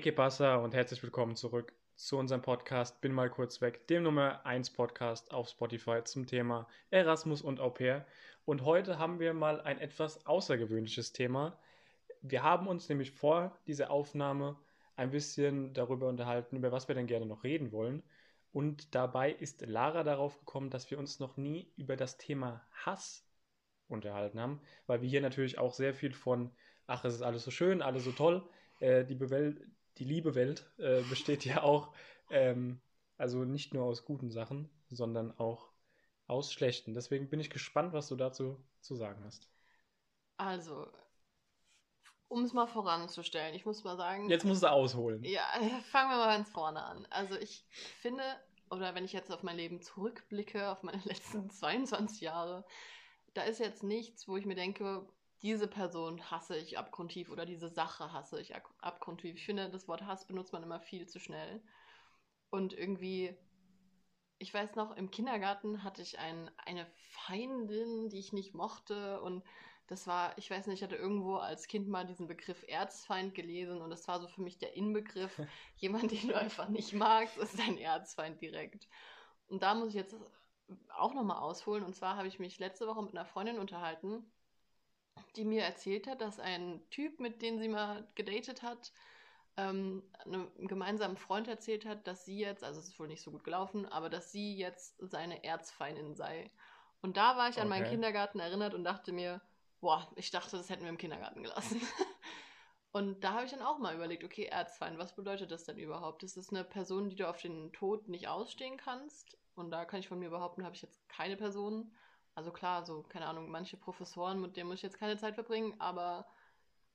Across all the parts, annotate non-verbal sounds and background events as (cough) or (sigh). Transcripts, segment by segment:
Que pasa und herzlich willkommen zurück zu unserem Podcast Bin mal kurz weg, dem Nummer 1 Podcast auf Spotify zum Thema Erasmus und Au pair. Und heute haben wir mal ein etwas außergewöhnliches Thema. Wir haben uns nämlich vor dieser Aufnahme ein bisschen darüber unterhalten, über was wir denn gerne noch reden wollen. Und dabei ist Lara darauf gekommen, dass wir uns noch nie über das Thema Hass unterhalten haben, weil wir hier natürlich auch sehr viel von, ach, es ist alles so schön, alles so toll, äh, die, Bewel die liebe Welt äh, besteht ja auch, ähm, also nicht nur aus guten Sachen, sondern auch aus schlechten. Deswegen bin ich gespannt, was du dazu zu sagen hast. Also, um es mal voranzustellen, ich muss mal sagen. Jetzt musst du ausholen. Ja, (laughs) fangen wir mal ganz vorne an. Also, ich finde, oder wenn ich jetzt auf mein Leben zurückblicke, auf meine (laughs) letzten 22 Jahre, da ist jetzt nichts, wo ich mir denke, diese Person hasse ich abgrundtief oder diese Sache hasse ich abgrundtief. Ich finde, das Wort Hass benutzt man immer viel zu schnell. Und irgendwie, ich weiß noch, im Kindergarten hatte ich ein, eine Feindin, die ich nicht mochte. Und das war, ich weiß nicht, ich hatte irgendwo als Kind mal diesen Begriff Erzfeind gelesen. Und das war so für mich der Inbegriff. (laughs) Jemand, den du einfach nicht magst, ist dein Erzfeind direkt. Und da muss ich jetzt auch nochmal ausholen. Und zwar habe ich mich letzte Woche mit einer Freundin unterhalten die mir erzählt hat, dass ein Typ, mit dem sie mal gedatet hat, ähm, einem gemeinsamen Freund erzählt hat, dass sie jetzt, also es ist wohl nicht so gut gelaufen, aber dass sie jetzt seine Erzfeindin sei. Und da war ich an meinen Kindergarten erinnert und dachte mir, boah, ich dachte, das hätten wir im Kindergarten gelassen. (laughs) und da habe ich dann auch mal überlegt, okay, Erzfeind, was bedeutet das denn überhaupt? Ist das eine Person, die du auf den Tod nicht ausstehen kannst? Und da kann ich von mir behaupten, habe ich jetzt keine Person. Also klar, so, keine Ahnung, manche Professoren, mit denen muss ich jetzt keine Zeit verbringen, aber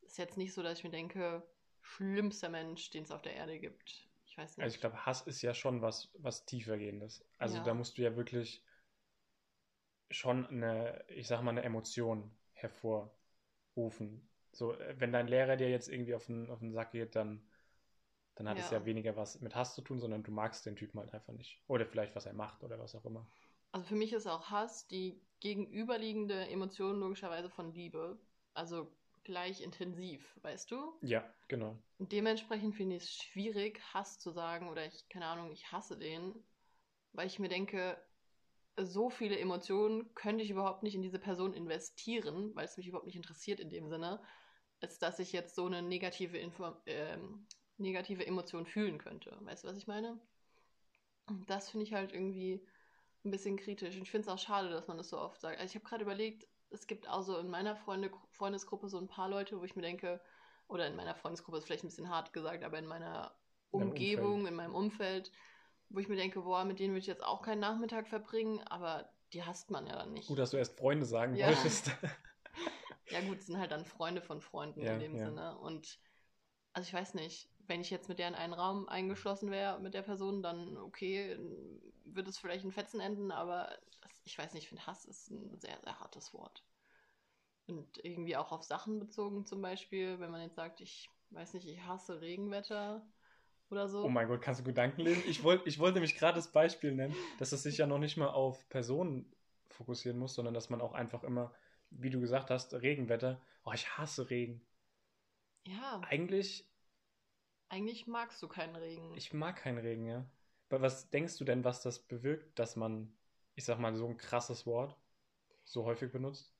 ist jetzt nicht so, dass ich mir denke, schlimmster Mensch, den es auf der Erde gibt. Ich weiß nicht. Also ich glaube, Hass ist ja schon was, was tiefergehendes. Also ja. da musst du ja wirklich schon eine, ich sag mal, eine Emotion hervorrufen. So, wenn dein Lehrer dir jetzt irgendwie auf den, auf den Sack geht, dann, dann hat ja. es ja weniger was mit Hass zu tun, sondern du magst den Typen halt einfach nicht. Oder vielleicht, was er macht oder was auch immer. Also für mich ist auch Hass die gegenüberliegende Emotion logischerweise von Liebe. Also gleich intensiv, weißt du? Ja, genau. Und dementsprechend finde ich es schwierig, Hass zu sagen oder ich, keine Ahnung, ich hasse den, weil ich mir denke, so viele Emotionen könnte ich überhaupt nicht in diese Person investieren, weil es mich überhaupt nicht interessiert in dem Sinne, als dass ich jetzt so eine negative, Info äh, negative Emotion fühlen könnte. Weißt du, was ich meine? Das finde ich halt irgendwie ein bisschen kritisch. Und ich finde es auch schade, dass man das so oft sagt. Also ich habe gerade überlegt, es gibt auch so in meiner Freunde, Freundesgruppe so ein paar Leute, wo ich mir denke, oder in meiner Freundesgruppe ist vielleicht ein bisschen hart gesagt, aber in meiner Umgebung, in, in meinem Umfeld, wo ich mir denke, boah, mit denen würde ich jetzt auch keinen Nachmittag verbringen, aber die hasst man ja dann nicht. Gut, dass du erst Freunde sagen ja. wolltest. (laughs) (laughs) ja gut, es sind halt dann Freunde von Freunden ja, in dem ja. Sinne. Und also ich weiß nicht, wenn ich jetzt mit der in einen Raum eingeschlossen wäre mit der Person, dann okay, wird es vielleicht in Fetzen enden, aber das, ich weiß nicht, ich finde Hass ist ein sehr, sehr hartes Wort. Und irgendwie auch auf Sachen bezogen zum Beispiel, wenn man jetzt sagt, ich weiß nicht, ich hasse Regenwetter oder so. Oh mein Gott, kannst du Gedanken lesen? Ich, wollt, ich wollte nämlich gerade das Beispiel nennen, dass es sich ja noch nicht mal auf Personen fokussieren muss, sondern dass man auch einfach immer, wie du gesagt hast, Regenwetter, oh, ich hasse Regen. Ja. Eigentlich. Eigentlich magst du keinen Regen. Ich mag keinen Regen, ja. Aber was denkst du denn, was das bewirkt, dass man, ich sag mal, so ein krasses Wort so häufig benutzt?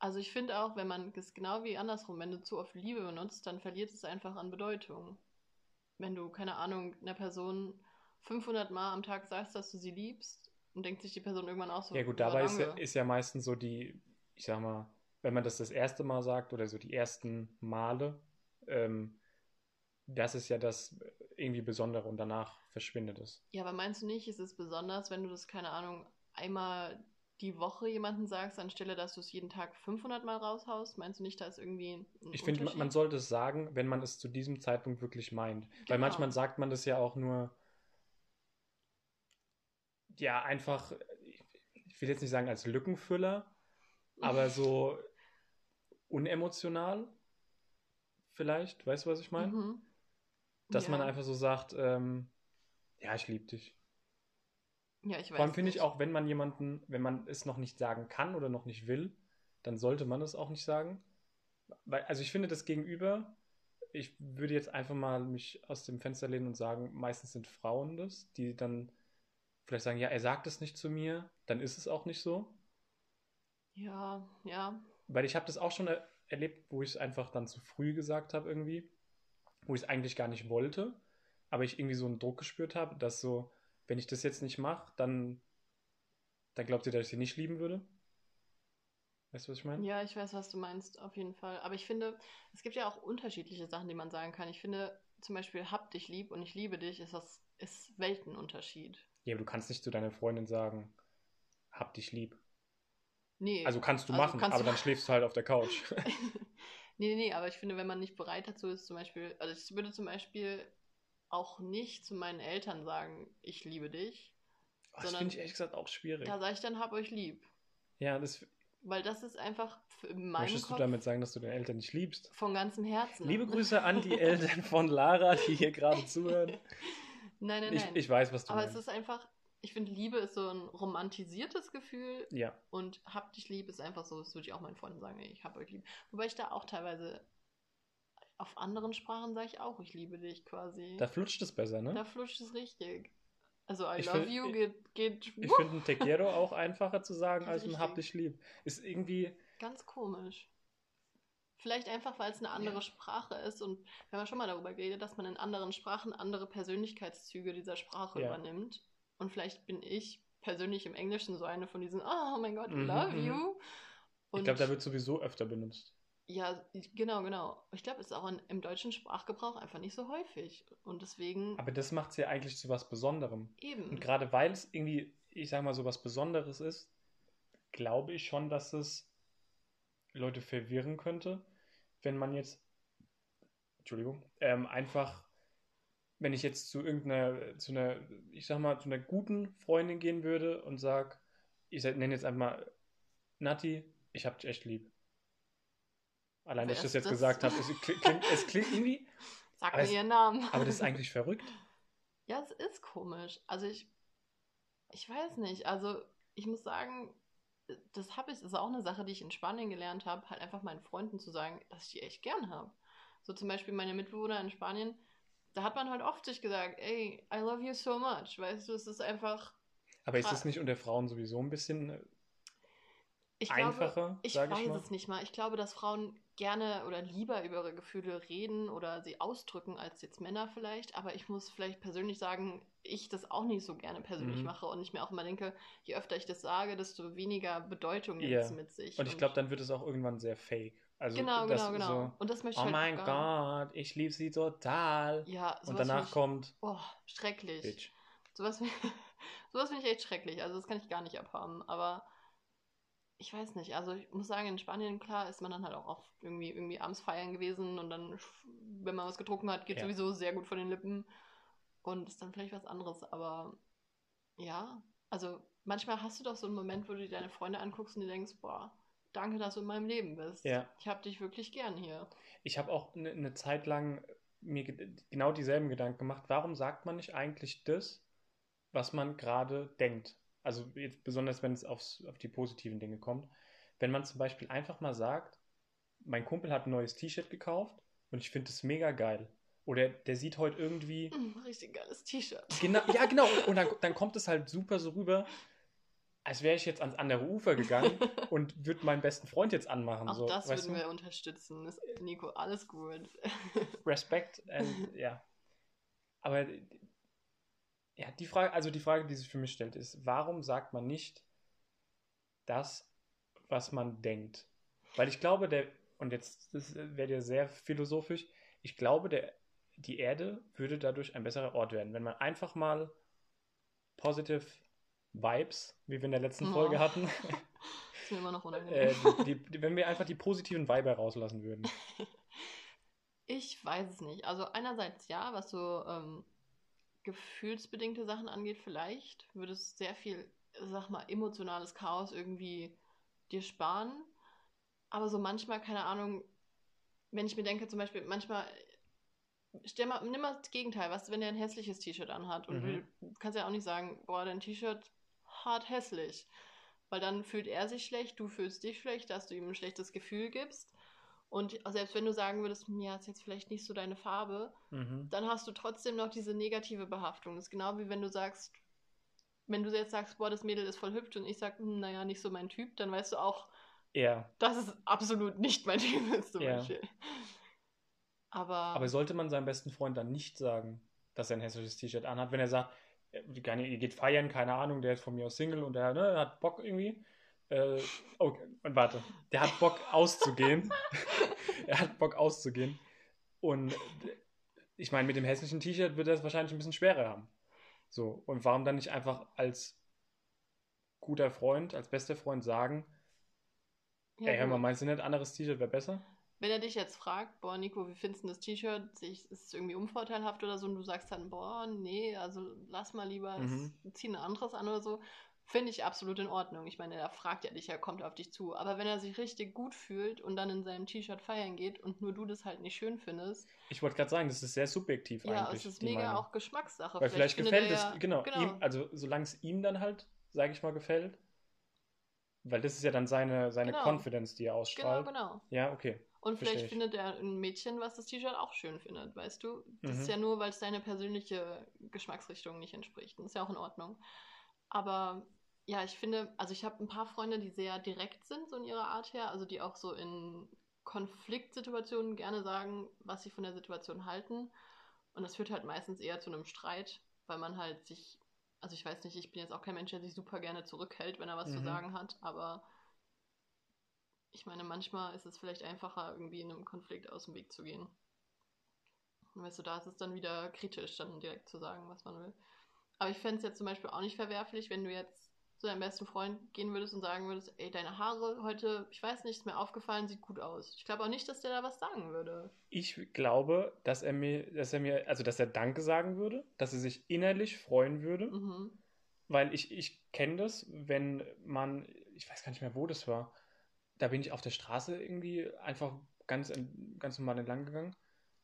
Also ich finde auch, wenn man es genau wie andersrum, wenn du zu oft Liebe benutzt, dann verliert es einfach an Bedeutung. Wenn du, keine Ahnung, einer Person 500 Mal am Tag sagst, dass du sie liebst, und denkt sich die Person irgendwann auch so. Ja gut, dabei ist ja, ist ja meistens so die, ich sag mal, wenn man das das erste Mal sagt oder so die ersten Male, ähm, das ist ja das irgendwie Besondere und danach verschwindet es. Ja, aber meinst du nicht, ist es besonders, wenn du das, keine Ahnung, einmal die Woche jemanden sagst, anstelle, dass du es jeden Tag 500 Mal raushaust? Meinst du nicht, da ist irgendwie ein Ich finde, man sollte es sagen, wenn man es zu diesem Zeitpunkt wirklich meint. Genau. Weil manchmal sagt man das ja auch nur, ja, einfach, ich will jetzt nicht sagen als Lückenfüller, aber (laughs) so unemotional vielleicht, weißt du, was ich meine? Mhm. Dass ja. man einfach so sagt, ähm, ja, ich liebe dich. Ja, ich weiß. Vor allem finde ich auch, wenn man jemanden, wenn man es noch nicht sagen kann oder noch nicht will, dann sollte man es auch nicht sagen. Weil, also ich finde, das Gegenüber ich würde jetzt einfach mal mich aus dem Fenster lehnen und sagen, meistens sind Frauen das, die dann vielleicht sagen, ja, er sagt es nicht zu mir, dann ist es auch nicht so. Ja, ja. Weil ich habe das auch schon er erlebt, wo ich es einfach dann zu früh gesagt habe irgendwie, wo ich es eigentlich gar nicht wollte, aber ich irgendwie so einen Druck gespürt habe, dass so, wenn ich das jetzt nicht mache, dann, dann glaubt ihr, dass ich sie nicht lieben würde. Weißt du, was ich meine? Ja, ich weiß, was du meinst, auf jeden Fall. Aber ich finde, es gibt ja auch unterschiedliche Sachen, die man sagen kann. Ich finde zum Beispiel, hab dich lieb und ich liebe dich, ist das ist Weltenunterschied. Ja, aber du kannst nicht zu deiner Freundin sagen, hab dich lieb. Nee. Also kannst du Also machen, kannst aber du- dann schläfst du halt auf der Couch. (laughs) nee, nee, nee, aber ich finde, wenn man nicht bereit dazu ist, zum Beispiel, also ich würde zum Beispiel auch nicht zu meinen Eltern sagen, ich liebe dich. Oh, das finde ich ehrlich gesagt auch schwierig. Da sage ich dann, hab euch lieb. Ja, das Weil das ist einfach in meinem möchtest Kopf du damit sagen, dass du deine Eltern nicht liebst. von ganzem Herzen. Liebe (laughs) Grüße an die Eltern von Lara, die hier gerade (laughs) zuhören. Nein, nein, Ich, nein. ich weiß, was du aber meinst. es ist einfach, ich finde, Liebe ist so ein romantisiertes Gefühl ja, und hab dich lieb ist einfach so, das würde ich auch meinen Freunden sagen, ich hab euch lieb. Wobei ich da auch teilweise auf anderen Sprachen sage ich auch, ich liebe dich quasi. da flutscht es besser, ne? Da flutscht es richtig. Also I Ich love find- you geht, geht Ich finde ein Te quiero auch einfacher zu sagen als ein. Hab dich lieb. Ist irgendwie, ganz komisch. Vielleicht einfach, weil es eine andere Sprache ist und wir haben ja schon mal darüber geredet, dass man in anderen Sprachen andere Persönlichkeitszüge dieser Sprache Ja. übernimmt. Und vielleicht bin ich persönlich im Englischen so eine von diesen, oh mein Gott, Mhm, love mhm. you. Und ich glaube, da wird sowieso öfter benutzt. ja, genau, genau. Ich glaube, es ist auch in, im deutschen Sprachgebrauch einfach nicht so häufig. Und deswegen Aber das macht es ja eigentlich zu was Besonderem. eben. Und gerade weil es irgendwie, ich sag mal, so was Besonderes ist, glaube ich schon, dass es Leute verwirren könnte, wenn man jetzt, Entschuldigung, ähm, einfach, wenn ich jetzt zu irgendeiner, zu einer, ich sag mal, zu einer guten Freundin gehen würde und sag, ich nenne jetzt einfach mal Nati, ich hab dich echt lieb. Allein, dass ich das jetzt das? gesagt habe, es klingt, (laughs) es klingt irgendwie, Sag aber mir ihren Namen. aber das ist eigentlich verrückt. Ja, es ist komisch. Also ich, ich weiß nicht. Also ich muss sagen, das habe ich, das ist auch eine Sache, die ich in Spanien gelernt habe, halt einfach meinen Freunden zu sagen, dass ich die echt gern habe. So zum Beispiel meine Mitbewohner in Spanien, da hat man halt oft sich gesagt, ey, I love you so much. Weißt du, es ist einfach, Aber ist es nicht unter Frauen sowieso ein bisschen äh, ich glaube, einfacher, ich sage weiß ich es nicht mal. Ich glaube, dass Frauen gerne oder lieber über ihre Gefühle reden oder sie ausdrücken als jetzt Männer vielleicht. Aber ich muss vielleicht persönlich sagen, ich das auch nicht so gerne persönlich Mhm. mache und ich mir auch immer denke, je öfter ich das sage, desto weniger Bedeutung nimmt Ja. es mit sich. Und ich glaube, dann wird es auch irgendwann sehr fake. Also, genau, das genau, genau. So, und das möchte ich oh halt mein Gott, ich liebe sie total. Ja, Und sowas danach find ich, kommt Oh, schrecklich. Bitch. Sowas, (laughs) sowas finde ich echt schrecklich. Also das kann ich gar nicht abhaben. Aber ich weiß nicht. Also ich muss sagen, in Spanien, klar, ist man dann halt auch oft irgendwie, irgendwie abends feiern gewesen und dann, wenn man was getrunken hat, geht Ja. sowieso sehr gut von den Lippen. Und ist dann vielleicht was anderes. Aber ja, also manchmal hast du doch so einen Moment, wo du dir deine Freunde anguckst und dir denkst, boah, danke, dass du in meinem Leben bist. Ja. Ich hab dich wirklich gern hier. Ich habe auch eine ne Zeit lang mir ge- genau dieselben Gedanken gemacht. Warum sagt man nicht eigentlich das, was man gerade denkt? Also jetzt besonders, wenn es aufs, auf die positiven Dinge kommt. Wenn man zum Beispiel einfach mal sagt, mein Kumpel hat ein neues T-Shirt gekauft und ich finde es mega geil. Oder der sieht heute irgendwie richtig geiles T-Shirt. Genau, ja, genau. Und, und dann, dann kommt es halt super so rüber, als wäre ich jetzt ans andere Ufer gegangen (laughs) und würde meinen besten Freund jetzt anmachen. Auch so, das würden du? wir unterstützen. Das, Nico, alles gut. (laughs) Respekt and, ja. Aber ja, die Frage, also die Frage, die sich für mich stellt, ist, warum sagt man nicht das, was man denkt? Weil ich glaube, der, und jetzt das wäre ja sehr philosophisch, ich glaube, der, die Erde würde dadurch ein besserer Ort werden, wenn man einfach mal positive Vibes, wie wir in der letzten Oh. Folge hatten, (laughs) ist mir immer noch äh, unangenehm. die, die, wenn wir einfach die positiven Vibe rauslassen würden. (laughs) Ich weiß es nicht. Also einerseits ja, was so ähm, gefühlsbedingte Sachen angeht, vielleicht würde es sehr viel, sag mal, emotionales Chaos irgendwie dir sparen. Aber so manchmal, keine Ahnung, wenn ich mir denke, zum Beispiel, manchmal, stell mal, nimm mal das Gegenteil, was, wenn der ein hässliches T-Shirt anhat und Mhm. du kannst ja auch nicht sagen, boah, dein T-Shirt hart hässlich. Weil dann fühlt er sich schlecht, du fühlst dich schlecht, dass du ihm ein schlechtes Gefühl gibst. Und selbst wenn du sagen würdest, ja, ist jetzt vielleicht nicht so deine Farbe, Mhm. dann hast du trotzdem noch diese negative Behaftung. Das ist genau wie wenn du sagst, wenn du jetzt sagst, boah, das Mädel ist voll hübsch und ich sag, hm, naja, nicht so mein Typ, dann weißt du auch, Ja. dass es absolut nicht mein Typ ist zum Ja. Beispiel. Aber, Aber sollte man seinem besten Freund dann nicht sagen, dass er ein hässliches T-Shirt anhat, wenn er sagt, ihr geht feiern, keine Ahnung, der ist von mir aus Single und der ne, hat Bock irgendwie. Äh, oh, und warte, der hat Bock auszugehen. (laughs) er hat Bock auszugehen. Und äh, ich meine, mit dem hässlichen T-Shirt wird er es wahrscheinlich ein bisschen schwerer haben. So, und warum dann nicht einfach als guter Freund, als bester Freund sagen, ja, ey, hör mal, meinst du nicht, anderes T-Shirt wäre besser? Wenn er dich jetzt fragt, boah, Nico, wie findest du das T-Shirt? Ist es irgendwie unvorteilhaft oder so? Und du sagst dann, boah, nee, also lass mal lieber, Mhm. zieh ein anderes an oder so. Finde ich absolut in Ordnung. Ich meine, er fragt ja dich, er kommt auf dich zu. Aber wenn er sich richtig gut fühlt und dann in seinem T-Shirt feiern geht und nur du das halt nicht schön findest, Ich wollte gerade sagen, das ist sehr subjektiv ja, eigentlich. es ist mega Meinung. auch Geschmackssache. Weil vielleicht, findet gefällt es, ja- genau, ihm, also solange es ihm dann halt, sage ich mal, gefällt, weil das ist ja dann seine, seine Genau. Confidence, die er Genau, ausstrahlt. genau. Ja, okay. Und vielleicht ich. findet er ein Mädchen, was das T-Shirt auch schön findet, weißt du? Das Mhm. ist ja nur, weil es deine persönliche Geschmacksrichtung nicht entspricht. Das ist ja auch in Ordnung. Aber ja, ich finde, also ich habe ein paar Freunde, die sehr direkt sind, so in ihrer Art her, also die auch so in Konfliktsituationen gerne sagen, was sie von der Situation halten. Und das führt halt meistens eher zu einem Streit, weil man halt sich, also ich weiß nicht, ich bin jetzt auch kein Mensch, der sich super gerne zurückhält, wenn er was zu Mhm. sagen hat, aber ich meine, manchmal ist es vielleicht einfacher, irgendwie in einem Konflikt aus dem Weg zu gehen. Und weißt du, da ist es dann wieder kritisch, dann direkt zu sagen, was man will. Aber ich fände es jetzt zum Beispiel auch nicht verwerflich, wenn du jetzt zu deinem besten Freund gehen würdest und sagen würdest, ey, deine Haare heute, ich weiß nicht, ist mir aufgefallen, sieht gut aus. Ich glaube auch nicht, dass der da was sagen würde. Ich glaube, dass er mir, dass er mir, also dass er Danke sagen würde, dass er sich innerlich freuen würde, Mhm. weil ich, ich kenne das, wenn man, ich weiß gar nicht mehr, wo das war, da bin ich auf der Straße irgendwie einfach ganz, ganz normal entlang gegangen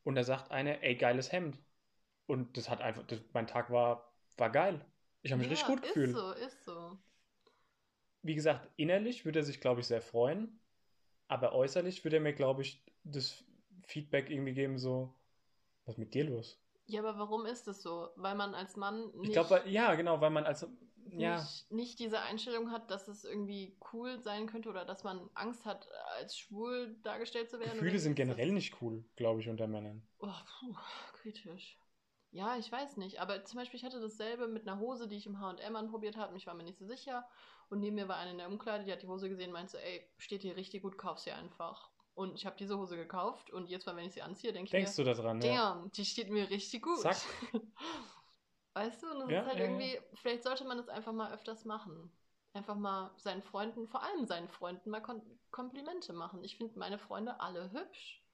und da sagt einer, ey, geiles Hemd. Und das hat einfach, das, mein Tag war, war geil. Ich habe mich ja, richtig gut ist gefühlt. so, ist so. Wie gesagt, innerlich würde er sich, glaube ich, sehr freuen, aber äußerlich würde er mir, glaube ich, das Feedback irgendwie geben, so, was ist mit dir los? Ja, aber warum ist es so? Weil man als Mann nicht, Ich glaube, ja, genau, weil man als, ja, nicht, nicht diese Einstellung hat, dass es irgendwie cool sein könnte oder dass man Angst hat, als schwul dargestellt zu werden. Gefühle sind generell nicht cool, glaube ich, unter Männern. Oh, puh, kritisch. Ja, ich weiß nicht. Aber zum Beispiel, ich hatte dasselbe mit einer Hose, die ich im H&M anprobiert habe. und Ich war mir nicht so sicher. Und neben mir war eine in der Umkleide, die hat die Hose gesehen und meinte so, ey, steht hier richtig gut, kauf sie einfach. Und ich habe diese Hose gekauft und jetzt mal, wenn ich sie anziehe, denke ich Denkst mir, du daran, ja? damn, die steht mir richtig gut. Zack. (laughs) Weißt du, und das Ja, ist halt ja, ja. irgendwie, vielleicht sollte man das einfach mal öfters machen. Einfach mal seinen Freunden, vor allem seinen Freunden, mal Komplimente machen. Ich finde meine Freunde alle hübsch.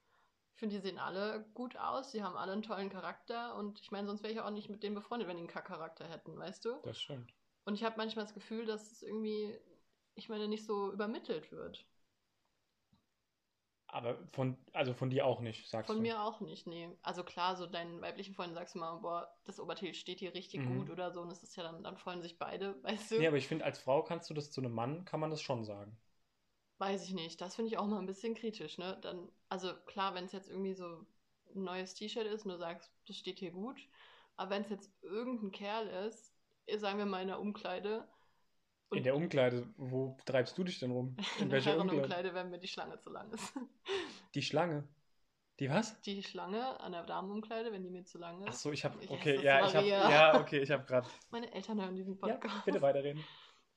Ich finde, die sehen alle gut aus, sie haben alle einen tollen Charakter und ich meine, sonst wäre ich auch nicht mit denen befreundet, wenn die einen Kack-Charakter hätten, weißt du? Das stimmt. Und ich habe manchmal das Gefühl, dass es irgendwie, ich meine, nicht so übermittelt wird. Aber von, also von dir auch nicht, sagst Von du. mir auch nicht, nee. Also klar, so deinen weiblichen Freunden sagst du mal, boah, das Oberteil steht hier richtig Mhm. gut oder so und das ist ja dann, dann freuen sich beide, (laughs) weißt du? Nee, aber ich finde, als Frau kannst du das zu einem Mann, kann man das schon sagen. Weiß ich nicht. Das finde ich auch mal ein bisschen kritisch, ne? Dann, also klar, wenn es jetzt irgendwie so ein neues T-Shirt ist und du sagst, das steht hier gut, aber wenn es jetzt irgendein Kerl ist, sagen wir mal in der Umkleide, und In der Umkleide, wo treibst du dich denn rum? (laughs) in In der welcher Umkleide? Herrenumkleide, wenn mir die Schlange zu lang ist. (laughs) Die Schlange. Die was? Die Schlange an der Damenumkleide, wenn die mir zu lang ist. Ach so, ich habe okay, ja, ich habe Maria. ja, okay, ich habe gerade (laughs) Meine Eltern hören diesen Ja, Podcast. bitte weiterreden.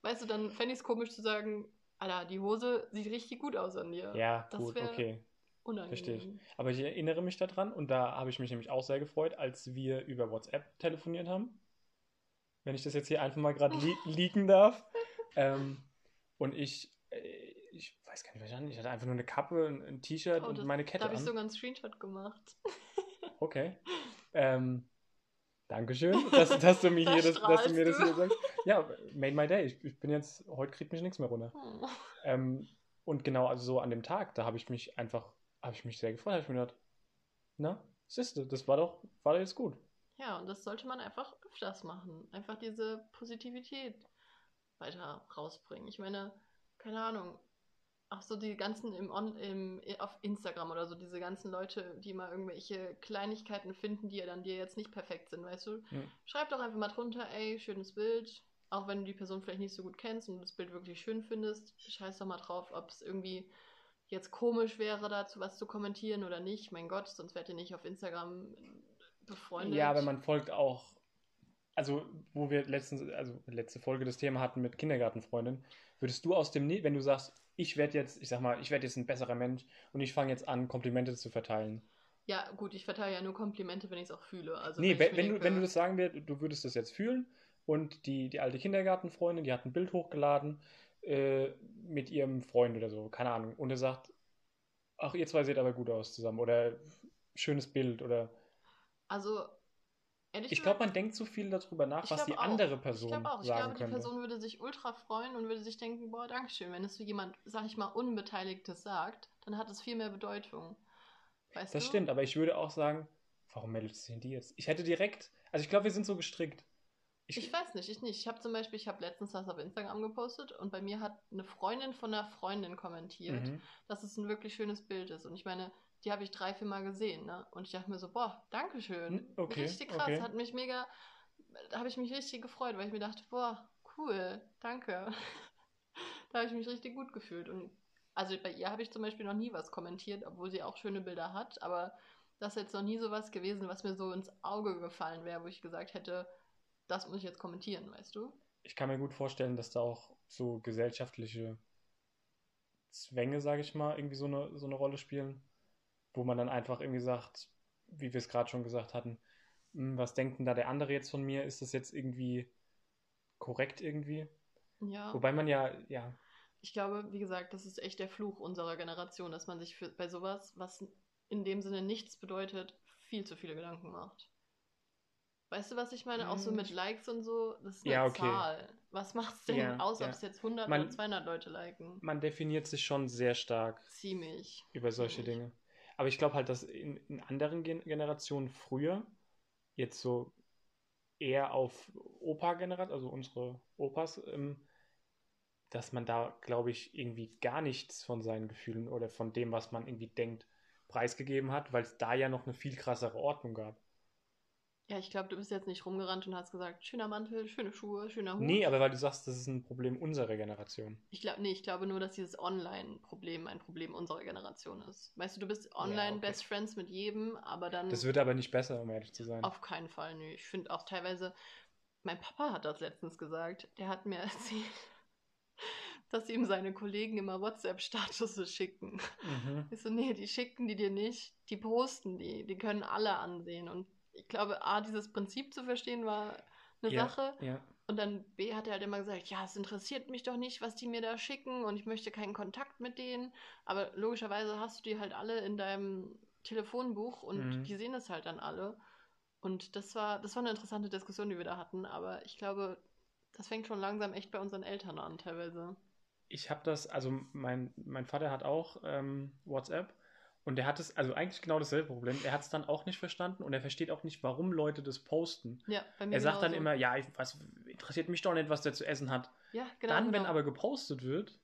Weißt du, dann fände ich es komisch zu sagen, Alter, die Hose sieht richtig gut aus an dir. Ja, das gut, okay. Unangenehm. Verstehe ich. Aber ich erinnere mich daran und da habe ich mich nämlich auch sehr gefreut, als wir über WhatsApp telefoniert haben. Wenn ich das jetzt hier einfach mal gerade le leaken darf. Ähm, und ich, äh, ich weiß gar nicht, was ich an. Ich hatte einfach nur eine Kappe, ein, ein T-Shirt Oh, und meine Da Kette habe ich sogar einen Screenshot gemacht. (laughs) Okay. Ähm, Dankeschön, (laughs) dass, dass du mir Da hier das, dass du mir das hier sagst. Ja, made my day. Ich, ich bin jetzt, heute kriegt mich nichts mehr runter. Hm. Ähm, und genau, also so an dem Tag, da habe ich mich einfach, habe ich mich sehr gefreut. habe ich mir gedacht, na, siehste, das war doch, war doch jetzt gut. Ja, und das sollte man einfach öfters machen. Einfach diese Positivität weiter rausbringen. Ich meine, keine Ahnung. auch so die ganzen im, On, im auf Instagram oder so, diese ganzen Leute, die mal irgendwelche Kleinigkeiten finden, die ja dann dir jetzt nicht perfekt sind, weißt du? Ja. Schreib doch einfach mal drunter, ey, schönes Bild. Auch wenn du die Person vielleicht nicht so gut kennst und das Bild wirklich schön findest, scheiß doch mal drauf, ob es irgendwie jetzt komisch wäre, dazu was zu kommentieren oder nicht. Mein Gott, sonst wärt ihr nicht auf Instagram befreundet. Ja, aber man folgt auch, also wo wir letztens, also letzte Folge das Thema hatten mit Kindergartenfreundin, würdest du aus dem, Ne- wenn du sagst, ich werde jetzt, ich sag mal, ich werde jetzt ein besserer Mensch und ich fange jetzt an, Komplimente zu verteilen. Ja, gut, ich verteile ja nur Komplimente, wenn ich es auch fühle. Also, nee, wenn, wenn, du, denke- wenn du das sagen würdest, du würdest das jetzt fühlen und die, die alte Kindergartenfreundin, die hat ein Bild hochgeladen äh, mit ihrem Freund oder so, keine Ahnung, und er sagt, ach, ihr zwei seht aber gut aus zusammen oder schönes Bild oder Also, ehrlich ich glaube, man denkt zu viel darüber nach, was die auch. andere Person Ich glaube auch. Ich sagen glaube, die könnte. Person würde sich ultra freuen und würde sich denken, boah, Dankeschön. Wenn es so jemand, sag ich mal, Unbeteiligtes sagt, dann hat es viel mehr Bedeutung. Weißt Das du? stimmt, aber ich würde auch sagen, warum meldet sich die jetzt? Ich hätte direkt, also ich glaube, wir sind so gestrickt. Ich, Ich weiß nicht, ich nicht. Ich habe zum Beispiel, ich habe letztens was auf Instagram gepostet und bei mir hat eine Freundin von einer Freundin kommentiert, Mhm. dass es ein wirklich schönes Bild ist. Und ich meine, die habe ich drei, vier Mal gesehen, ne? Und ich dachte mir so, boah, Dankeschön. Hm, okay, richtig krass. okay. Hat mich mega, da habe ich mich richtig gefreut, weil ich mir dachte, boah, cool, danke. (laughs) da habe ich mich richtig gut gefühlt. Und also bei ihr habe ich zum Beispiel noch nie was kommentiert, obwohl sie auch schöne Bilder hat, aber das ist jetzt noch nie so was gewesen, was mir so ins Auge gefallen wäre, wo ich gesagt hätte, das muss ich jetzt kommentieren, weißt du? ich kann mir gut vorstellen, dass da auch so gesellschaftliche Zwänge, sage ich mal, irgendwie so eine, so eine Rolle spielen, wo man dann einfach irgendwie sagt, wie wir es gerade schon gesagt hatten, "Hm, was denkt denn da der andere jetzt von mir? Ist das jetzt irgendwie korrekt irgendwie? Ja. Wobei man ja, ja, Ich glaube, wie gesagt, das ist echt der Fluch unserer Generation, dass man sich für, bei sowas, was in dem Sinne nichts bedeutet, viel zu viele Gedanken macht. Weißt du, was ich meine? Auch so Mm. mit Likes und so, das ist eine Ja, okay. Zahl. Was macht's denn Ja, aus, ob ja. es jetzt 100 Man- oder 200 Leute liken? man definiert sich schon sehr stark Ziemlich. über solche Ziemlich. Dinge. Aber ich glaube halt, dass in, in anderen Gen Generationen früher jetzt so eher auf Opa-Generation, also unsere Opas, ähm, dass man da, glaube ich, irgendwie gar nichts von seinen Gefühlen oder von dem, was man irgendwie denkt, preisgegeben hat, weil es da ja noch eine viel krassere Ordnung gab. Ja, ich glaube, du bist jetzt nicht rumgerannt und hast gesagt, schöner Mantel, schöne Schuhe, schöner Hut. Nee, aber weil du sagst, das ist ein Problem unserer Generation. Ich glaube, nee, ich glaube nur, dass dieses Online-Problem ein Problem unserer Generation ist. Weißt du, du bist online okay. Best Friends mit jedem, aber dann Das wird aber nicht besser, um ehrlich zu sein. auf keinen Fall. Nee, ich finde auch teilweise, mein Papa hat das letztens gesagt. Der hat mir (laughs) erzählt, dass ihm seine Kollegen immer WhatsApp-Statusse schicken. Mhm. Ich so, nee, die schicken die dir nicht, die posten die, die können alle ansehen. Und ich glaube, A, dieses Prinzip zu verstehen war eine Ja, Sache. ja. Und dann B hat er halt immer gesagt, ja, es interessiert mich doch nicht, was die mir da schicken und ich möchte keinen Kontakt mit denen. Aber logischerweise hast du die halt alle in deinem Telefonbuch und Mhm. die sehen es halt dann alle. Und das war, das war eine interessante Diskussion, die wir da hatten. Aber ich glaube, das fängt schon langsam echt bei unseren Eltern an, teilweise. Ich habe das, also mein, mein Vater hat auch ähm, WhatsApp und der hat es, also eigentlich genau dasselbe Problem. Er hat es dann auch nicht verstanden und er versteht auch nicht, warum Leute das posten. Ja, bei mir Er sagt dann genauso. immer, ja, ich, was interessiert mich doch nicht, was der zu essen hat. ja, genau, dann, genau. wenn aber gepostet wird,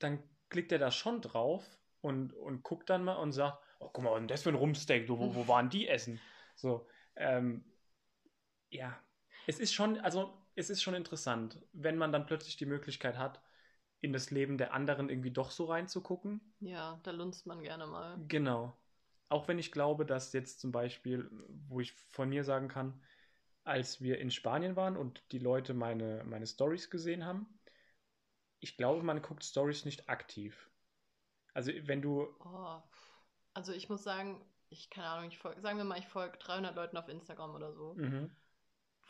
dann klickt er da schon drauf und, und guckt dann mal und sagt, oh, guck mal, was ist denn das für ein Rumsteak, du, wo, wo (laughs) waren die essen? So, ähm, ja, es ist schon, also es ist schon interessant, wenn man dann plötzlich die Möglichkeit hat, in das Leben der anderen irgendwie doch so reinzugucken. Ja, da lunzt man gerne mal. Genau. Auch wenn ich glaube, dass jetzt zum Beispiel, wo ich von mir sagen kann, als wir in Spanien waren und die Leute meine, meine Stories gesehen haben, ich glaube, man guckt Stories nicht aktiv. Also wenn du, Oh, also ich muss sagen, ich keine Ahnung, ich folge, sagen wir mal, ich folge 300 Leuten auf Instagram oder so. mhm.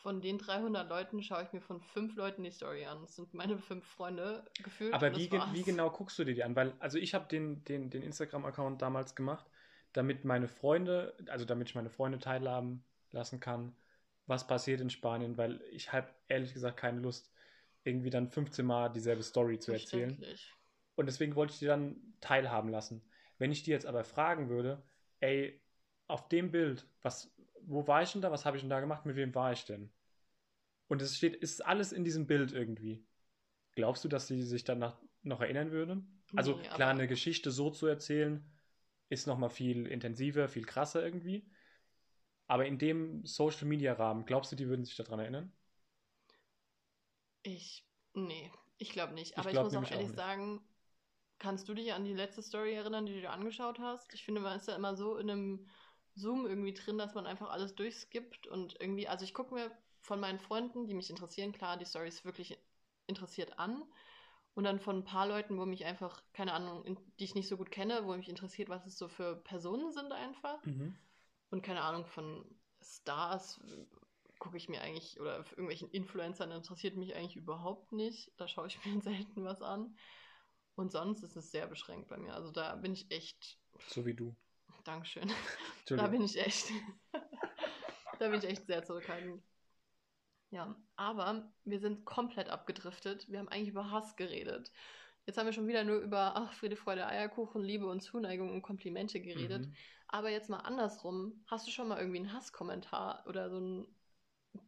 Von den 300 Leuten schaue ich mir von fünf Leuten die Story an. Das sind meine fünf Freunde gefühlt. aber wie, ge- war's. wie genau guckst du dir die an? Weil, also ich habe den, den, den Instagram-Account damals gemacht, damit meine Freunde, also damit ich meine Freunde teilhaben lassen kann, was passiert in Spanien, weil ich habe ehrlich gesagt keine Lust, irgendwie dann 15 Mal dieselbe Story zu erzählen. Und deswegen wollte ich die dann teilhaben lassen. Wenn ich die jetzt aber fragen würde, ey, auf dem Bild, was, wo war ich denn da, was habe ich denn da gemacht, mit wem war ich denn? Und es steht, ist alles in diesem Bild irgendwie. Glaubst du, dass sie sich danach noch erinnern würden? Also Nee, klar, eine Geschichte so zu erzählen, ist nochmal viel intensiver, viel krasser irgendwie. Aber in dem Social Media Rahmen, glaubst du, die würden sich daran erinnern? Ich, nee, ich glaube nicht. Ich Aber ich, glaub muss auch auch ehrlich nicht. sagen, kannst du dich an die letzte Story erinnern, die du angeschaut hast? Ich finde, man ist ja immer so in einem Zoom irgendwie drin, dass man einfach alles durchskippt und irgendwie, also ich gucke mir von meinen Freunden, die mich interessieren, klar, die Stories wirklich interessiert an. Und dann von ein paar Leuten, wo mich einfach, keine Ahnung, in, die ich nicht so gut kenne, wo mich interessiert, was es so für Personen sind einfach. Mhm. Und keine Ahnung, von Stars gucke ich mir eigentlich, oder irgendwelchen Influencern interessiert mich eigentlich überhaupt nicht. Da schaue ich (laughs) mir selten was an. Und sonst ist es sehr beschränkt bei mir. Also da bin ich echt. So wie du. Dankeschön. (laughs) Da bin ich echt. (laughs) da bin ich echt sehr zurückhaltend. Ja, aber wir sind komplett abgedriftet. Wir haben eigentlich über Hass geredet. Jetzt haben wir schon wieder nur über ach, Friede, Freude, Eierkuchen, Liebe und Zuneigung und Komplimente geredet. Mhm. Aber jetzt mal andersrum. Hast du schon mal irgendwie einen Hasskommentar oder so einen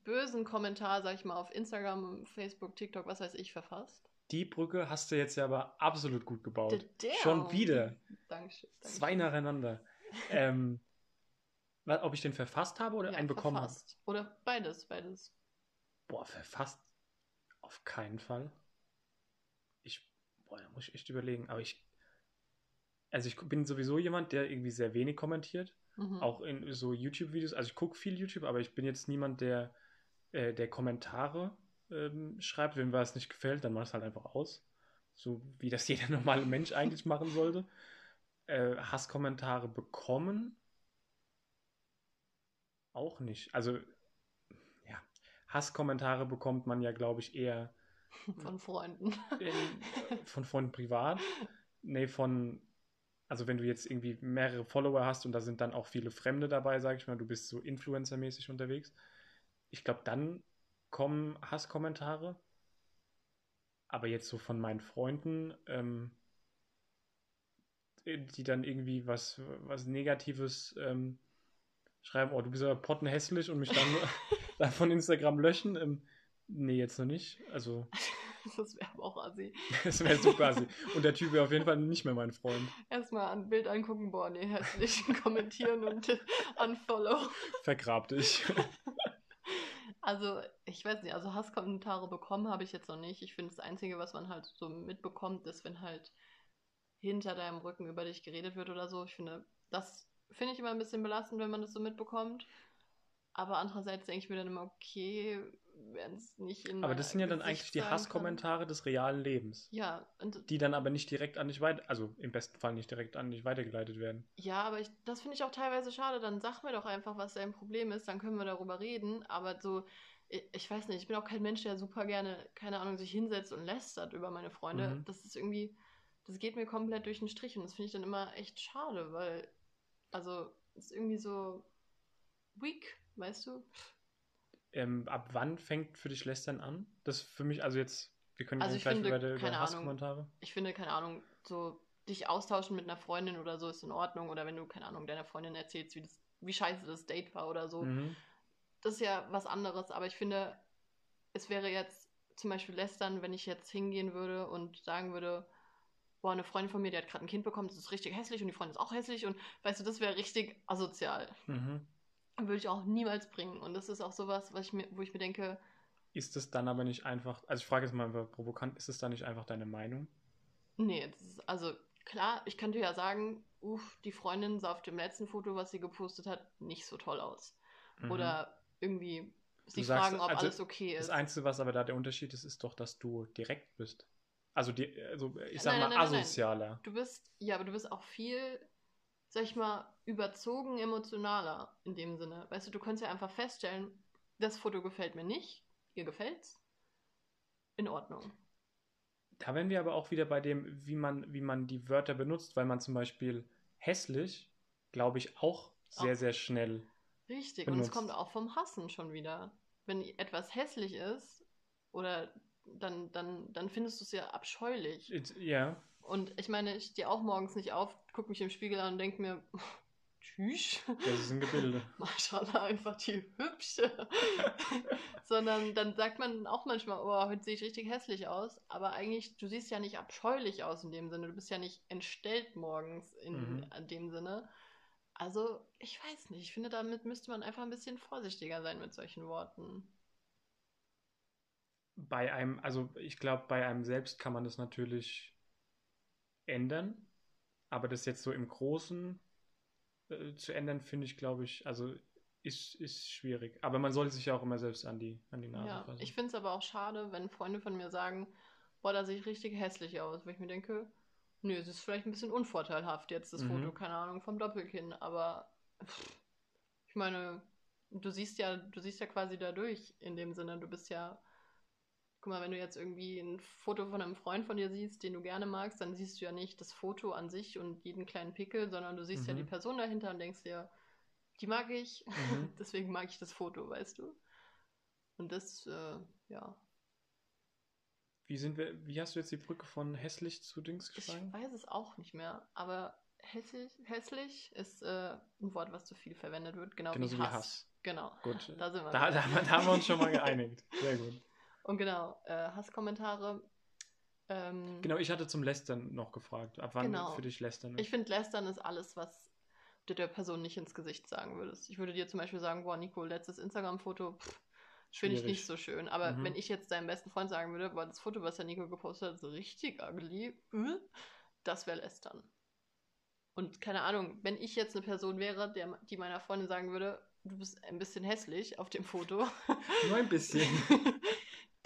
bösen Kommentar, sag ich mal, auf Instagram, Facebook, TikTok, was weiß ich, verfasst? Die Brücke hast du jetzt ja aber absolut gut gebaut. Damn. Schon wieder. Dankeschön. Dankeschön. Zwei nacheinander. (laughs) ähm, ob ich den verfasst habe oder Ja, einen bekommen habe? Oder beides, beides. Boah, verfasst auf keinen Fall. Ich, boah, da muss ich echt überlegen. Aber ich, also ich bin sowieso jemand, der irgendwie sehr wenig kommentiert. Mhm. Auch in so YouTube-Videos. Also ich gucke viel YouTube, aber ich bin jetzt niemand, der, äh, der Kommentare ähm, schreibt. Wenn mir was nicht gefällt, dann mach es halt einfach aus. So wie das (laughs) jeder normale Mensch eigentlich machen sollte. Äh, Hasskommentare bekommen? Auch nicht. Also, Hasskommentare bekommt man ja, glaube ich, eher Von Freunden. in, von Freunden privat. Nee, von, also wenn du jetzt irgendwie mehrere Follower hast und da sind dann auch viele Fremde dabei, sag ich mal, du bist so Influencer-mäßig unterwegs. Ich glaube, dann kommen Hasskommentare. Aber jetzt so von meinen Freunden, ähm, die dann irgendwie was, was Negatives ähm, schreiben, oh, du bist aber pottenhässlich und mich dann, (laughs) dann (laughs) von Instagram löschen. Ähm, nee, jetzt noch nicht. Also, (laughs) Das wäre aber auch assi. (laughs) das wäre so quasi. Und der Typ wäre auf jeden Fall nicht mehr mein Freund. Erstmal ein Bild angucken, boah, nee, hässlich, kommentieren und unfollow. Vergrab dich. Also, ich weiß nicht, also Hasskommentare bekommen habe ich jetzt noch nicht. Ich finde, das Einzige, was man halt so mitbekommt, ist, wenn halt hinter deinem Rücken über dich geredet wird oder so. Ich finde, das finde ich immer ein bisschen belastend, wenn man das so mitbekommt. Aber andererseits denke ich mir dann immer, okay, wenn es nicht in Aber das sind ja dann eigentlich die Hasskommentare des realen Lebens. Kann. Ja, und Die dann aber nicht direkt an dich weiter, also im besten Fall nicht direkt an dich weitergeleitet werden. Ja, aber ich, das finde ich auch teilweise schade. Dann sag mir doch einfach, was dein Problem ist, dann können wir darüber reden. Aber so, ich, ich weiß nicht, ich bin auch kein Mensch, der super gerne, keine Ahnung, sich hinsetzt und lästert über meine Freunde. Mhm. Das ist irgendwie, das geht mir komplett durch den Strich und das finde ich dann immer echt schade, weil, also, es ist irgendwie so weak, weißt du? Ähm, ab wann fängt für dich Lästern an? Das für mich, also jetzt, wir können Also ja ich gleich finde, über, über. Hasskommentare. Ich finde, keine Ahnung, so dich austauschen mit einer Freundin oder so ist in Ordnung. Oder wenn du, keine Ahnung, deiner Freundin erzählst, wie, das, wie scheiße das Date war oder so. Mhm. das ist ja was anderes, aber ich finde, es wäre jetzt zum Beispiel lästern, wenn ich jetzt hingehen würde und sagen würde, boah, eine Freundin von mir, die hat gerade ein Kind bekommen, das ist richtig hässlich und die Freundin ist auch hässlich und weißt du, das wäre richtig asozial. Mhm. Würde ich auch niemals bringen. Und das ist auch sowas, was ich mir, wo ich mir denke, Ist es dann aber nicht einfach, also ich frage jetzt mal provokant, ist es dann nicht einfach deine Meinung? nee, ist, also klar, ich könnte ja sagen, uff, die Freundin sah auf dem letzten Foto, was sie gepostet hat, nicht so toll aus. Mhm. Oder irgendwie sie sagst, fragen, ob also, alles okay ist. Das Einzige, was aber da der Unterschied ist, ist doch, dass du direkt bist. Also, die, also ich sag Nein, mal, nein, nein. asozialer. Du bist, ja, aber du bist auch viel, sag ich mal, überzogen emotionaler in dem Sinne. Weißt du, du kannst ja einfach feststellen, das Foto gefällt mir nicht, ihr gefällt's. In Ordnung. Da wären wir aber auch wieder bei dem, wie man, wie man die Wörter benutzt, weil man zum Beispiel hässlich, glaube ich, auch sehr, Auch. sehr schnell. Richtig. Und es benutzt. kommt auch vom Hassen schon wieder. Wenn etwas hässlich ist, oder dann, dann, dann findest du es ja abscheulich. Ja, Und ich meine, ich stehe auch morgens nicht auf, gucke mich im Spiegel an und denke mir, (laughs) tschüss. Das ist ein Gebilde. (laughs) Maschallah, einfach die hübsche. (laughs) Sondern dann sagt man auch manchmal, oh, heute sehe ich richtig hässlich aus. Aber eigentlich, du siehst ja nicht abscheulich aus in dem Sinne. Du bist ja nicht entstellt morgens in Mhm. dem Sinne. Also, ich weiß nicht. Ich finde, damit müsste man einfach ein bisschen vorsichtiger sein mit solchen Worten. Bei einem, also ich glaube, bei einem selbst kann man das natürlich ändern, aber das jetzt so im Großen äh, zu ändern, finde ich, glaube ich, also ist, ist schwierig. Aber man sollte sich ja auch immer selbst an die, an die Nase Ja, fassen. ich finde es aber auch schade, wenn Freunde von mir sagen, boah, da sehe ich richtig hässlich aus. Weil ich mir denke, nö, es ist vielleicht ein bisschen unvorteilhaft jetzt, das Mhm. Foto, keine Ahnung, vom Doppelkinn. Aber pff, ich meine, du siehst ja, du siehst ja quasi dadurch in dem Sinne, du bist ja. Guck mal, wenn du jetzt irgendwie ein Foto von einem Freund von dir siehst, den du gerne magst, dann siehst du ja nicht das Foto an sich und jeden kleinen Pickel, sondern du siehst ja Mhm. die Person dahinter und denkst dir, die mag ich, Mhm. (laughs) deswegen mag ich das Foto, weißt du? Und das, äh, ja, Wie sind wir, wie hast du jetzt die Brücke von hässlich zu Dings ich geschlagen? weiß es auch nicht mehr, aber hässlich, hässlich ist äh, ein Wort, was zu viel verwendet wird, genau Genauso wie wie Hass. Hass. Genau. Gut. Da sind wir. Da, da, da haben wir uns schon mal (laughs) geeinigt. Sehr gut. Und genau, äh, Hasskommentare. Ähm, Genau, ich hatte zum Lästern noch gefragt. Ab wann Genau. für dich Lästern? Ich finde, lästern ist alles, was du der Person nicht ins Gesicht sagen würdest. Ich würde dir zum Beispiel sagen, boah, Nico, letztes Instagram-Foto, finde ich nicht so schön. Aber Mhm. wenn ich jetzt deinem besten Freund sagen würde, boah, das Foto, was der Nico gepostet hat, ist richtig ugly, äh, das wäre lästern. Und keine Ahnung, wenn ich jetzt eine Person wäre, der, die meiner Freundin sagen würde, du bist ein bisschen hässlich auf dem Foto, Nur ein bisschen. (laughs)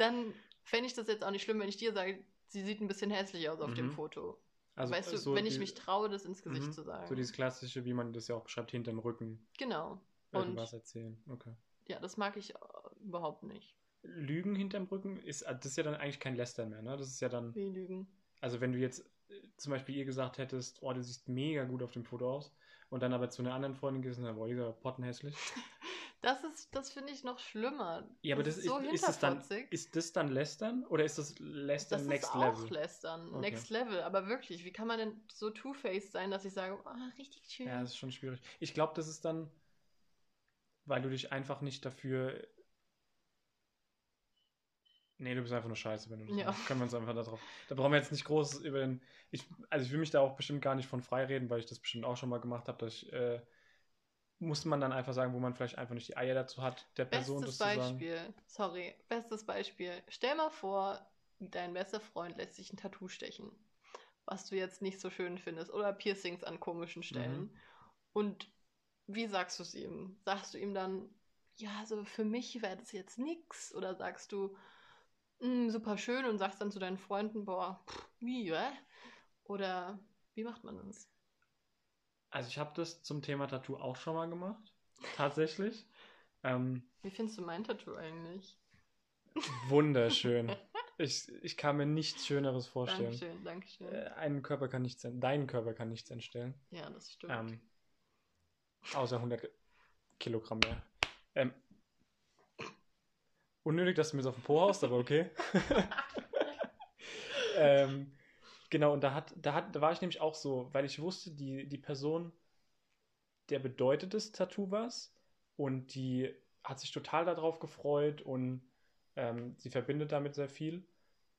dann fände ich das jetzt auch nicht schlimm, wenn ich dir sage, sie sieht ein bisschen hässlich aus auf dem Mhm. Foto. Also, weißt du, so wenn ich die- mich traue, das ins Gesicht Mhm. zu sagen. So dieses klassische, wie man das ja auch beschreibt, hinterm Rücken genau. Irgendwas erzählen. Okay. ja, das mag ich äh, überhaupt nicht. Lügen hinterm Rücken ist, das ist ja dann eigentlich kein Lästern mehr, ne? Das ist ja dann, Wie Lügen. also wenn du jetzt äh, zum Beispiel ihr gesagt hättest, oh, du siehst mega gut auf dem Foto aus, und dann aber zu einer anderen Freundin gehst und sagst, boah, die ist aber pottenhässlich. (laughs) Das ist, das finde ich noch schlimmer. Ja, aber das, ist, so ist, das dann, ist das dann Lästern oder ist das Lästern das Next ist auch Level? lästern. Okay. Next Level. Aber wirklich, wie kann man denn so two-faced sein, dass ich sage, oh, richtig schön. Ja, das ist schon schwierig. Ich glaube, das ist dann, weil du dich einfach nicht dafür. Nee, du bist einfach nur scheiße, wenn du das Ja. machst. Können wir uns einfach darauf. Da brauchen wir jetzt nicht groß über den. Ich, also ich will mich da auch bestimmt gar nicht von frei reden, weil ich das bestimmt auch schon mal gemacht habe. Dass ich, äh, muss man dann einfach sagen, wo man vielleicht einfach nicht die Eier dazu hat, der Person Bestes das zu sagen. Beispiel. Sorry, bestes Beispiel. Stell mal vor, dein bester Freund lässt sich ein Tattoo stechen, was du jetzt nicht so schön findest, oder Piercings an komischen Stellen. Mhm. Und wie sagst du es ihm? Sagst du ihm dann, ja, also für mich wäre das jetzt nix? Oder sagst du, "Mm, super schön und sagst dann zu deinen Freunden, boah, pff, wie, hä? Oder wie macht man das? Also ich habe das zum Thema Tattoo auch schon mal gemacht. Tatsächlich. Ähm, Wie findest du mein Tattoo eigentlich? wunderschön. (laughs) ich, ich kann mir nichts Schöneres vorstellen. Dankeschön, Dankeschön. Äh, einen Körper kann nichts, en- dein Körper kann nichts entstellen. ja, das stimmt. Ähm, außer 100 Kilogramm mehr. Ähm, unnötig, dass du mir so auf den Po haust, aber okay. (laughs) (laughs) ähm, genau, und da, hat, da, hat, da war ich nämlich auch so, weil ich wusste, die, die Person, der bedeutet das Tattoo was und die hat sich total darauf gefreut und ähm, sie verbindet damit sehr viel.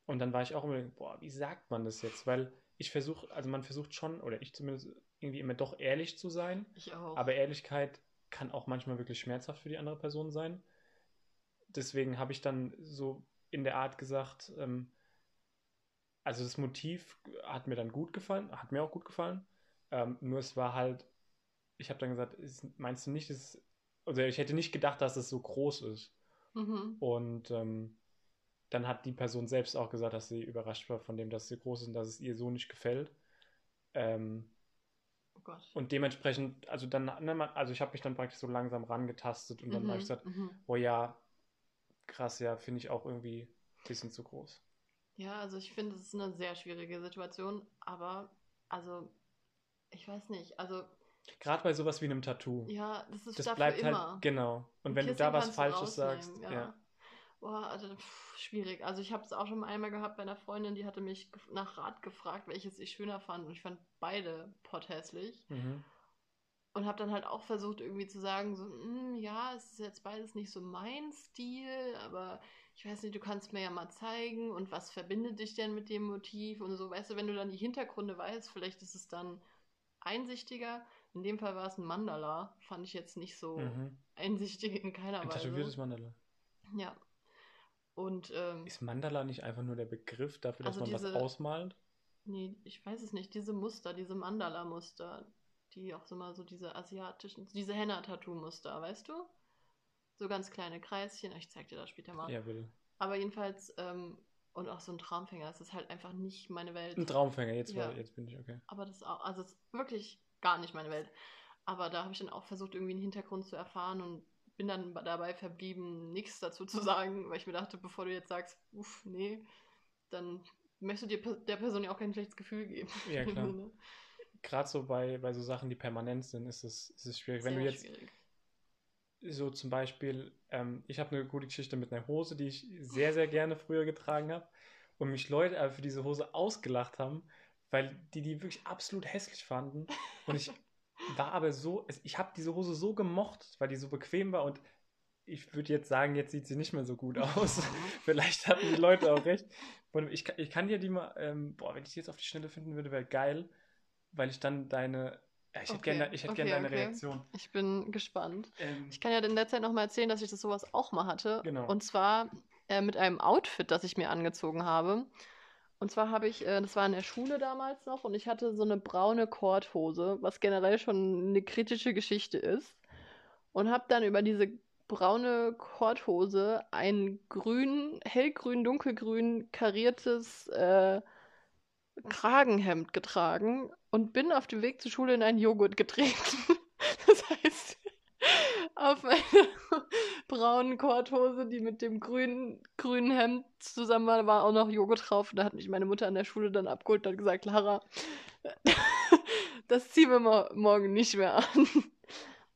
Und dann war ich auch immer, boah, wie sagt man das jetzt? Weil ich versuche, also man versucht schon, oder ich zumindest irgendwie immer doch ehrlich zu sein. ich auch. Aber Ehrlichkeit kann auch manchmal wirklich schmerzhaft für die andere Person sein. Deswegen habe ich dann so in der Art gesagt, ähm, also das Motiv hat mir dann gut gefallen, hat mir auch gut gefallen. Ähm, nur es war halt, ich habe dann gesagt, ist, meinst du nicht, dass, also ich hätte nicht gedacht, dass es so groß ist. mhm. Und ähm, dann hat die Person selbst auch gesagt, dass sie überrascht war von dem, dass sie groß ist und dass es ihr so nicht gefällt. Ähm, Oh Gott. und dementsprechend, also dann, ne, also ich habe mich dann praktisch so langsam rangetastet und dann habe ich gesagt, mhm. oh ja, krass, ja, finde ich auch irgendwie ein bisschen zu groß. Ja, also ich finde, es ist eine sehr schwierige Situation, aber also ich weiß nicht, also Gerade bei sowas wie einem Tattoo. ja, das ist das bleibt immer. halt, genau. Und Ein wenn du Piercing da was du Falsches sagst, rausnehmen, ja. Boah, also pff, schwierig. Also ich habe es auch schon einmal gehabt bei einer Freundin, die hatte mich nach Rat gefragt, welches ich schöner fand und ich fand beide potthässlich. Mhm. und habe dann halt auch versucht irgendwie zu sagen, so, "Mm, ja, es ist jetzt beides nicht so mein Stil, aber ich weiß nicht, du kannst mir ja mal zeigen und was verbindet dich denn mit dem Motiv und so, weißt du, wenn du dann die Hintergründe weißt, vielleicht ist es dann einsichtiger. In dem Fall war es ein Mandala, fand ich jetzt nicht so Mhm. einsichtig in keiner Ein Weise. tätowiertes Mandala. Ja. Und ähm, Ist Mandala nicht einfach nur der Begriff dafür, dass Also man was diese- ausmalt? Nee, ich weiß es nicht. Diese Muster, diese Mandala-Muster, die auch so mal so diese asiatischen, diese Henna-Tattoo-Muster, weißt du? So ganz kleine Kreischen. Ich zeig dir das später mal. Ja, bitte. Aber jedenfalls, ähm, und auch so ein Traumfänger, das ist halt einfach nicht meine Welt. Ein Traumfänger, jetzt, Ja. war, jetzt bin ich okay. Aber das ist auch, also es ist wirklich gar nicht meine Welt. Aber da habe ich dann auch versucht, irgendwie einen Hintergrund zu erfahren und bin dann dabei verblieben, nichts dazu zu sagen, weil ich mir dachte, bevor du jetzt sagst, uff, nee, dann möchtest du dir der Person ja auch kein schlechtes Gefühl geben. Ja, (laughs) klar. Gerade so bei, bei so Sachen, die permanent sind, ist es, ist es schwierig. Wenn Sehr du jetzt schwierig. So zum Beispiel, ähm, ich habe eine gute Geschichte mit einer Hose, die ich sehr, sehr gerne früher getragen habe und mich Leute aber für diese Hose ausgelacht haben, weil die die wirklich absolut hässlich fanden und ich (laughs) war aber so, ich habe diese Hose so gemocht, weil die so bequem war und ich würde jetzt sagen, jetzt sieht sie nicht mehr so gut (laughs) aus. (laughs) Vielleicht hatten die Leute auch recht. Und ich, kann- ich kann dir die mal, ähm, boah, wenn ich die jetzt auf die Schnelle finden würde, wäre geil, weil ich dann deine, ich hätte Okay, gerne ich hätte okay, gerne deine okay. Reaktion. Ich bin gespannt. Ähm, Ich kann ja in der Zeit noch mal erzählen, dass ich das sowas auch mal hatte. Genau. Und zwar äh, mit einem Outfit, das ich mir angezogen habe. Und zwar habe ich, äh, das war in der Schule damals noch, und ich hatte so eine braune Korthose, was generell schon eine kritische Geschichte ist. Und habe dann über diese braune Korthose ein grün, hellgrün, dunkelgrün kariertes äh, Kragenhemd getragen und bin auf dem Weg zur Schule in einen Joghurt getreten. (laughs) Das heißt, auf meine (laughs) braunen Korthose, die mit dem grünen, grünen Hemd zusammen war, war auch noch Joghurt drauf. Da hat mich meine Mutter an der Schule dann abgeholt und hat gesagt, Lara, (laughs) das ziehen wir mo morgen nicht mehr an.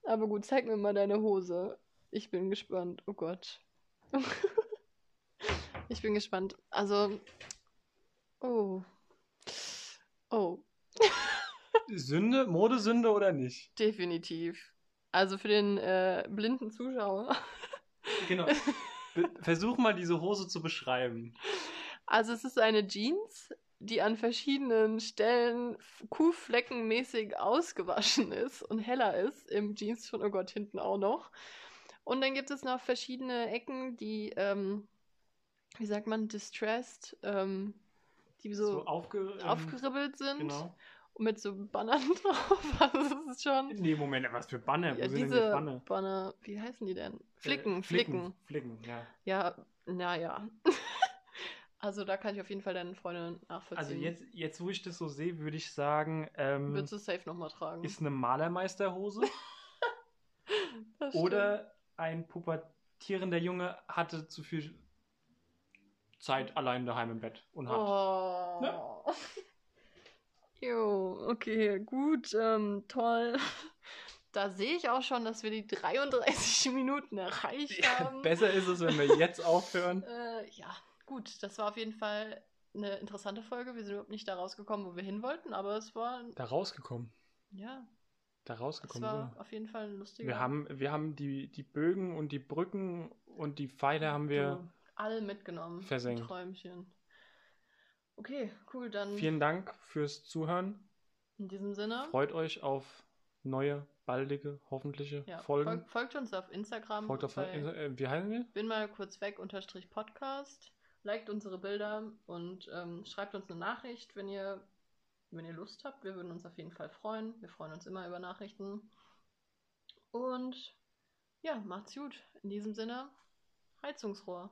Aber gut, zeig mir mal deine Hose. Ich bin gespannt. Oh Gott. Ich bin gespannt. Also, oh. Oh, (laughs) Sünde, Modesünde oder nicht? definitiv. Also für den äh, blinden Zuschauer. (laughs) Genau. Versuch mal diese Hose zu beschreiben. Also es ist eine Jeans, die an verschiedenen Stellen kuhfleckenmäßig ausgewaschen ist und heller ist. Im Jeans schon, oh Gott, hinten auch noch. Und dann gibt es noch verschiedene Ecken, die, ähm, wie sagt man, distressed, ähm, die so, aufge ähm, aufgeribbelt sind. Genau. Und mit so Bannern (laughs) drauf. Also das ist schon. Nee, Moment, was für Banner? Wo Ja, sind denn die diese Banner? Banner, wie heißen die denn? Flicken, Äh, Flicken. Flicken, ja. Ja, naja. (laughs) also da kann ich auf jeden Fall deine Freundin nachvollziehen. Also jetzt, jetzt, wo ich das so sehe, würde ich sagen, ähm, Würdest du safe nochmal tragen. ist eine Malermeisterhose (laughs) oder ein pubertierender Junge hatte zu viel Zeit allein daheim im Bett und hat. Oh. Ne? (laughs) Jo, okay, gut, ähm, toll. (laughs) Da sehe ich auch schon, dass wir die 33 Minuten erreicht haben. Besser ist es, wenn wir jetzt (laughs) aufhören. Äh, ja, gut, das war auf jeden Fall eine interessante Folge. Wir sind überhaupt nicht da rausgekommen, wo wir hin wollten, aber es war, Da rausgekommen. ja, Da es rausgekommen. war so. auf jeden Fall ein lustiger. Wir haben, wir haben die, die Bögen und die Brücken und die Pfeile haben wir. so alle mitgenommen. versenkt. Träumchen. Okay, cool, dann Vielen Dank fürs Zuhören. in diesem Sinne. Freut euch auf neue, baldige, hoffentliche Ja, Folgen. folgt, folgt uns auf Instagram. Folgt auf, bei äh, wie heißen wir? bin mal kurz weg unterstrich Podcast. Liked unsere Bilder und ähm, schreibt uns eine Nachricht, wenn ihr, wenn ihr Lust habt. Wir würden uns auf jeden Fall freuen. Wir freuen uns immer über Nachrichten. Und ja, macht's gut. In diesem Sinne, Heizungsrohr.